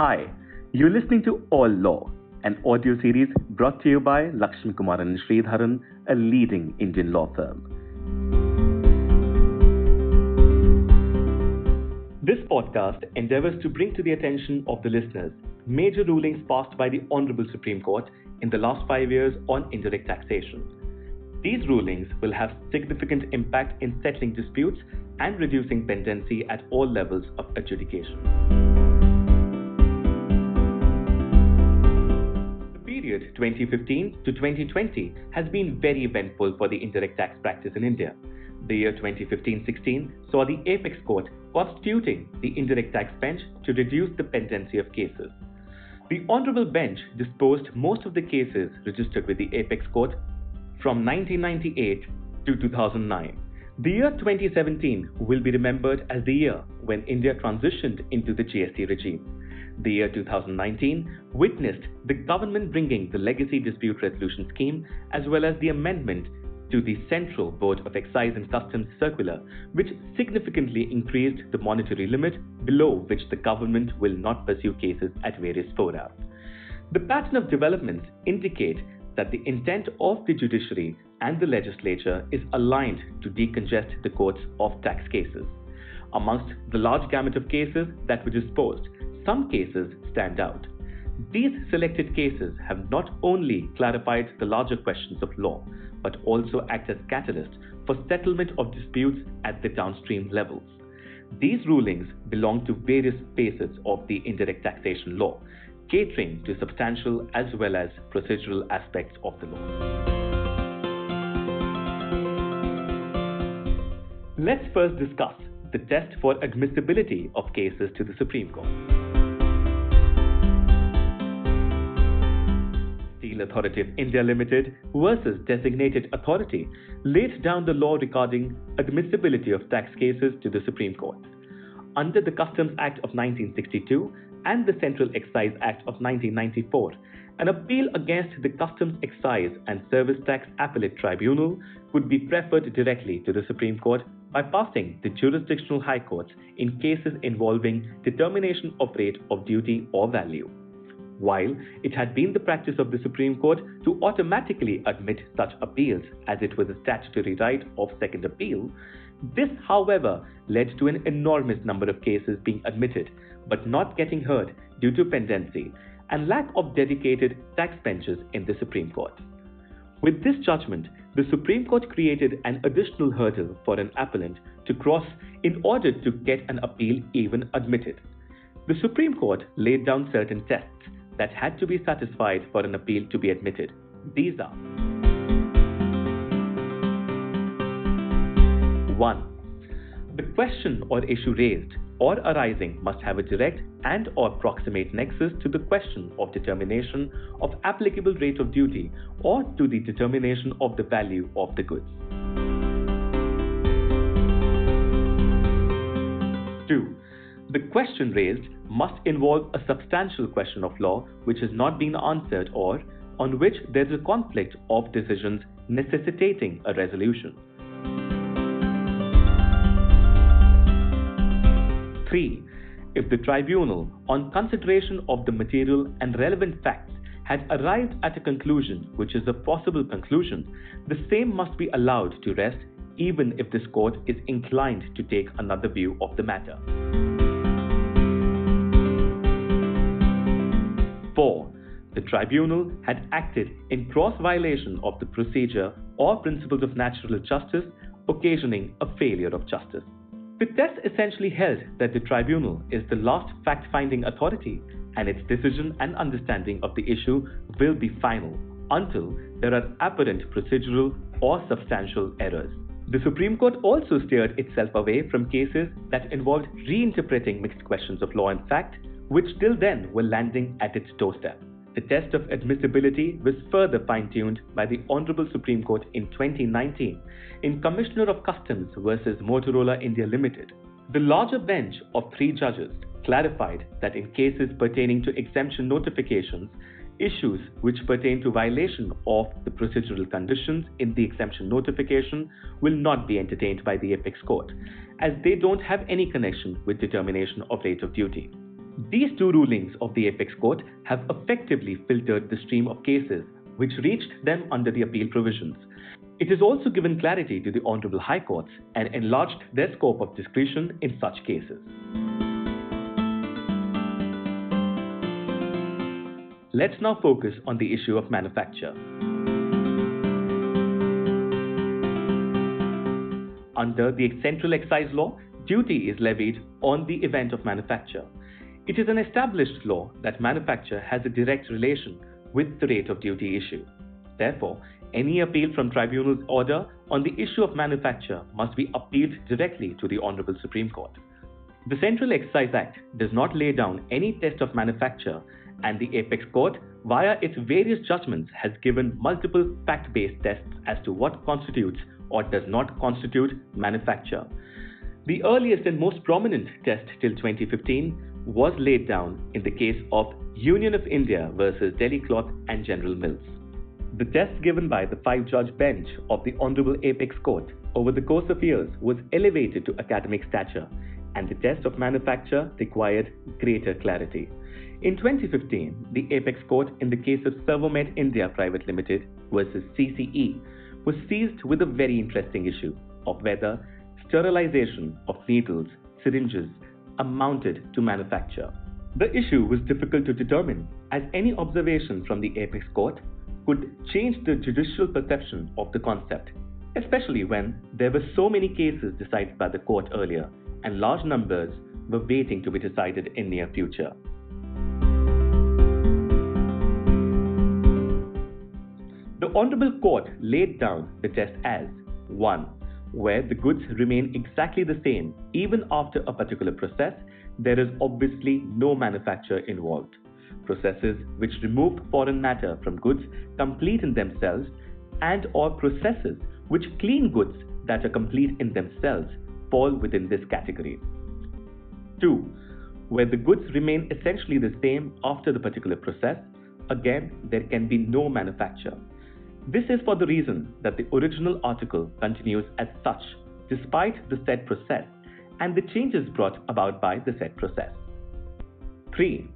Hi, you're listening to All Law, an audio series brought to you by Lakshmikumaran and Sridharan, a leading Indian law firm. This podcast endeavors to bring to the attention of the listeners major rulings passed by the Honorable Supreme Court in the last five years on indirect taxation. These rulings will have significant impact in settling disputes and reducing pendency at all levels of adjudication. 2015 to 2020 has been very eventful for the indirect tax practice in India. The year 2015-16 saw the Apex Court constituting the indirect tax bench to reduce the pendency of cases. The Honorable Bench disposed most of the cases registered with the Apex Court from 1998 to 2009. The year 2017 will be remembered as the year when India transitioned into the GST regime. The year 2019 witnessed the government bringing the Legacy Dispute Resolution Scheme as well as the amendment to the Central Board of Excise and Customs circular, which significantly increased the monetary limit below which the government will not pursue cases at various fora. The pattern of developments indicate that the intent of the judiciary and the legislature is aligned to decongest the courts of tax cases. Amongst the large gamut of cases that were disposed, some cases stand out. These selected cases have not only clarified the larger questions of law, but also act as catalysts for settlement of disputes at the downstream levels. These rulings belong to various facets of the indirect taxation law, catering to substantial as well as procedural aspects of the law. Let's first discuss the test for admissibility of cases to the Supreme Court. Steel Authority of India Limited versus Designated Authority laid down the law regarding admissibility of tax cases to the Supreme Court. Under the Customs Act of 1962, and the Central Excise Act of 1994, an appeal against the Customs Excise and Service Tax Appellate Tribunal would be preferred directly to the Supreme Court by passing the jurisdictional high courts in cases involving determination of rate of duty or value. While it had been the practice of the Supreme Court to automatically admit such appeals as it was a statutory right of second appeal, this, however, led to an enormous number of cases being admitted but not getting heard due to pendency and lack of dedicated tax benches in the Supreme Court. With this judgment, the Supreme Court created an additional hurdle for an appellant to cross in order to get an appeal even admitted. The Supreme Court laid down certain tests that had to be satisfied for an appeal to be admitted. These are 1. The question or issue raised or arising must have a direct and or proximate nexus to the question of determination of applicable rate of duty or to the determination of the value of the goods. 2. The question raised must involve a substantial question of law which has not been answered or on which there is a conflict of decisions necessitating a resolution. 3. If the tribunal, on consideration of the material and relevant facts, had arrived at a conclusion which is a possible conclusion, the same must be allowed to rest even if this court is inclined to take another view of the matter. 4. The tribunal had acted in cross violation of the procedure or principles of natural justice, occasioning a failure of justice. The test essentially held that the tribunal is the last fact finding authority and its decision and understanding of the issue will be final until there are apparent procedural or substantial errors. The Supreme Court also steered itself away from cases that involved reinterpreting mixed questions of law and fact, which till then were landing at its doorstep. The test of admissibility was further fine tuned by the Honorable Supreme Court in 2019 in Commissioner of Customs versus Motorola India Limited. The larger bench of three judges clarified that in cases pertaining to exemption notifications, issues which pertain to violation of the procedural conditions in the exemption notification will not be entertained by the apex court, as they don't have any connection with determination of rate of duty. These two rulings of the apex court have effectively filtered the stream of cases which reached them under the appeal provisions. It has also given clarity to the Honorable High Courts and enlarged their scope of discretion in such cases. Let's now focus on the issue of manufacture. Under the Central Excise Law, duty is levied on the event of manufacture. It is an established law that manufacture has a direct relation with the rate of duty issue. Therefore, any appeal from tribunal's order on the issue of manufacture must be appealed directly to the Honorable Supreme Court. The Central Excise Act does not lay down any test of manufacture, and the Apex Court, via its various judgments, has given multiple fact based tests as to what constitutes or does not constitute manufacture. The earliest and most prominent test till 2015 was laid down in the case of Union of India versus Delhi Cloth and General Mills. The test given by the five judge bench of the Honorable Apex Court over the course of years was elevated to academic stature, and the test of manufacture required greater clarity. In 2015, the Apex Court in the case of Servomed India Private Limited versus CCE was seized with a very interesting issue of whether sterilization of needles, syringes, amounted to manufacture. The issue was difficult to determine, as any observation from the apex court could change the judicial perception of the concept, especially when there were so many cases decided by the court earlier and large numbers were waiting to be decided in near future. The Honorable Court laid down the test as 1 where the goods remain exactly the same even after a particular process, there is obviously no manufacture involved. Processes which remove foreign matter from goods complete in themselves and or processes which clean goods that are complete in themselves fall within this category. 2. Where the goods remain essentially the same after the particular process, again there can be no manufacture. This is for the reason that the original article continues as such despite the said process and the changes brought about by the said process. 3.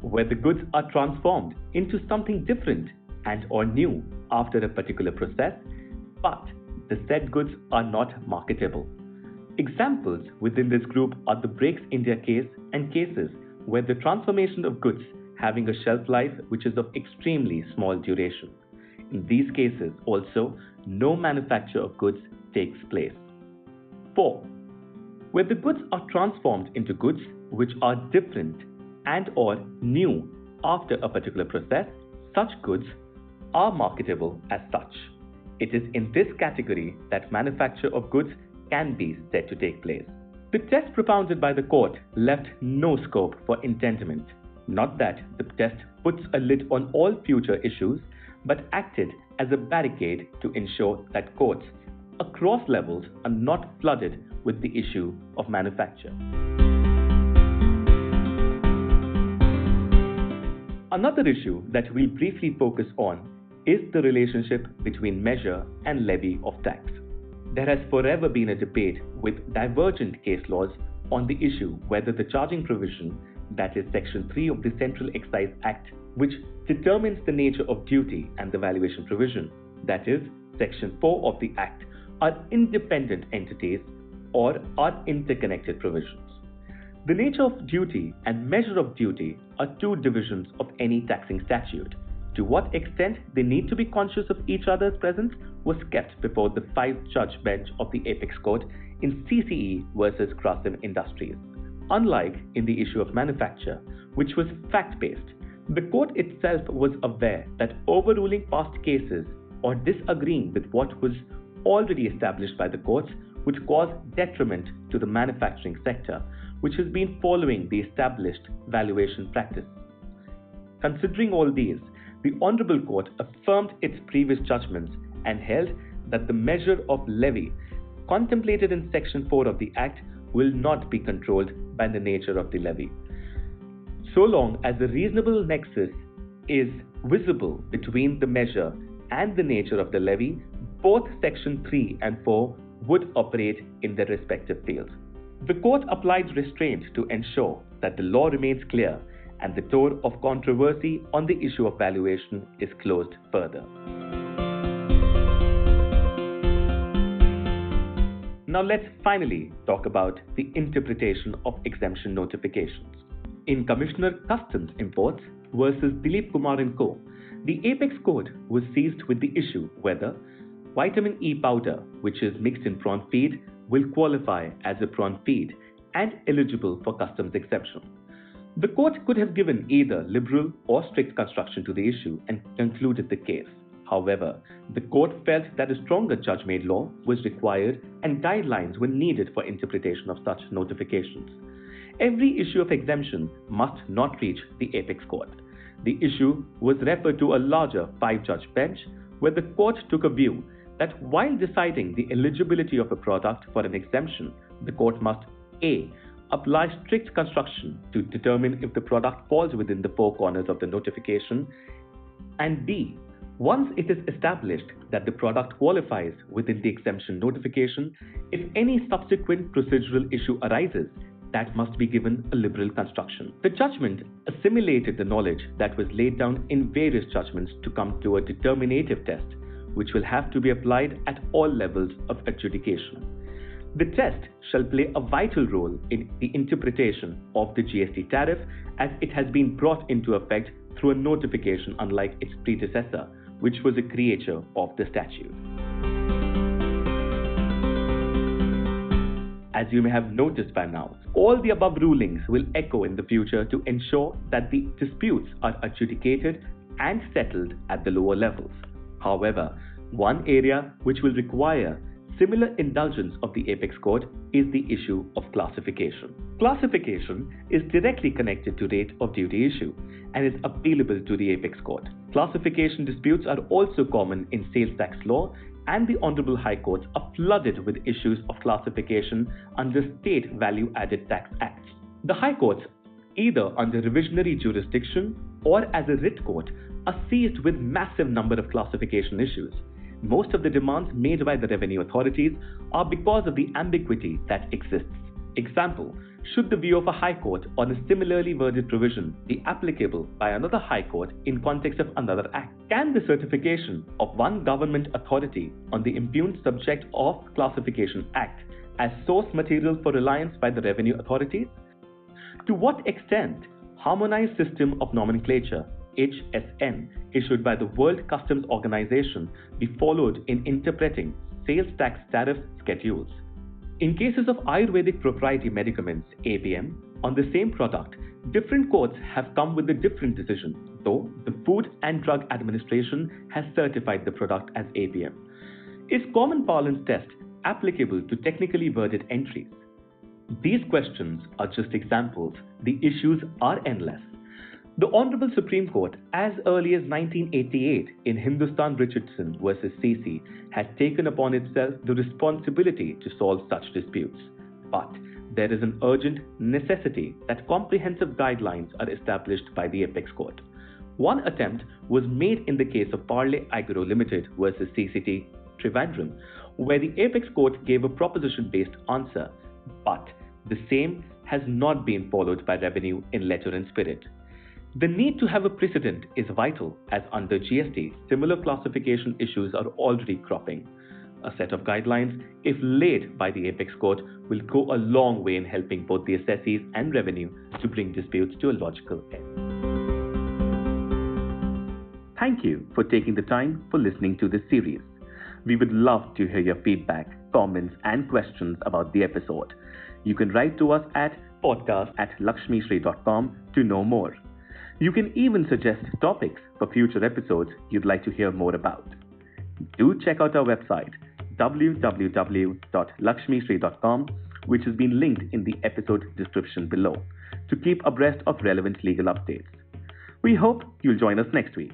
Where the goods are transformed into something different and or new after a particular process, but the said goods are not marketable. Examples within this group are the Brakes India case and cases where the transformation of goods having a shelf life which is of extremely small duration. In these cases, also, no manufacture of goods takes place. 4. Where the goods are transformed into goods which are different and or new after a particular process, such goods are marketable as such. It is in this category that manufacture of goods can be said to take place. The test propounded by the court left no scope for intendment. Not that the test puts a lid on all future issues, but acted as a barricade to ensure that courts across levels are not flooded with the issue of manufacture. Another issue that we'll briefly focus on is the relationship between measure and levy of tax. There has forever been a debate with divergent case laws on the issue whether the charging provision, that is Section 3 of the Central Excise Act, which determines the nature of duty and the valuation provision, that is, Section 4 of the Act, are independent entities or are interconnected provisions. The nature of duty and measure of duty are two divisions of any taxing statute. To what extent they need to be conscious of each other's presence was kept before the five judge bench of the Apex Court in CCE versus Grasim Industries. Unlike in the issue of manufacture, which was fact based, the court itself was aware that overruling past cases or disagreeing with what was already established by the courts would cause detriment to the manufacturing sector, which has been following the established valuation practice. Considering all these, the Honorable Court affirmed its previous judgments and held that the measure of levy contemplated in Section 4 of the Act will not be controlled by the nature of the levy so long as a reasonable nexus is visible between the measure and the nature of the levy, both Section 3 and 4 would operate in their respective fields. The court applied restraint to ensure that the law remains clear and the door of controversy on the issue of valuation is closed further. Now let's finally talk about the interpretation of exemption notifications. In Commissioner Customs Imports versus Dilip Kumar & Co., the Apex Court was seized with the issue whether vitamin E powder, which is mixed in prawn feed, will qualify as a prawn feed and eligible for customs exemption. The court could have given either liberal or strict construction to the issue and concluded the case. However, the court felt that a stronger judge made law was required and guidelines were needed for interpretation of such notifications. Every issue of exemption must not reach the apex court. The issue was referred to a larger five judge bench where the court took a view that while deciding the eligibility of a product for an exemption, the court must A. apply strict construction to determine if the product falls within the four corners of the notification, and B. Once it is established that the product qualifies within the exemption notification, if any subsequent procedural issue arises, that must be given a liberal construction. The judgment assimilated the knowledge that was laid down in various judgments to come to a determinative test which will have to be applied at all levels of adjudication. The test shall play a vital role in the interpretation of the GST tariff as it has been brought into effect through a notification unlike its predecessor, which was a creature of the statute. As you may have noticed by now, all the above rulings will echo in the future to ensure that the disputes are adjudicated and settled at the lower levels. However, one area which will require similar indulgence of the apex court is the issue of classification. Classification is directly connected to rate of duty issue and is appealable to the apex court. Classification disputes are also common in sales tax law and the Honorable High Courts are flooded with issues of classification under State Value Added Tax Acts. The High Courts, either under revisionary jurisdiction or as a writ court, are seized with massive number of classification issues. Most of the demands made by the revenue authorities are because of the ambiguity that exists. Example, should the view of a high court on a similarly worded provision be applicable by another high court in context of another act? Can the certification of one government authority on the impugned subject of classification act as source material for reliance by the revenue authorities? To what extent harmonized system of nomenclature HSN issued by the World Customs Organization be followed in interpreting sales tax tariff schedules. In cases of Ayurvedic proprietary medicaments APM on the same product, different courts have come with a different decision, though the Food and Drug Administration has certified the product as APM. Is common parlance test applicable to technically worded entries? These questions are just examples. The issues are endless. The Honorable Supreme Court, as early as 1988 in Hindustan Richardson versus CC, had taken upon itself the responsibility to solve such disputes. But there is an urgent necessity that comprehensive guidelines are established by the Apex Court. One attempt was made in the case of Parle Agro Limited versus CCT Trivandrum, where the Apex Court gave a proposition based answer, but the same has not been followed by revenue in letter and spirit. The need to have a precedent is vital as under GST, similar classification issues are already cropping. A set of guidelines, if laid by the Apex Court, will go a long way in helping both the assessees and revenue to bring disputes to a logical end. Thank you for taking the time for listening to this series. We would love to hear your feedback, comments, and questions about the episode. You can write to us at podcast at lakshmisri.com to know more. You can even suggest topics for future episodes you'd like to hear more about. Do check out our website www.lakshmisri.com, which has been linked in the episode description below, to keep abreast of relevant legal updates. We hope you'll join us next week.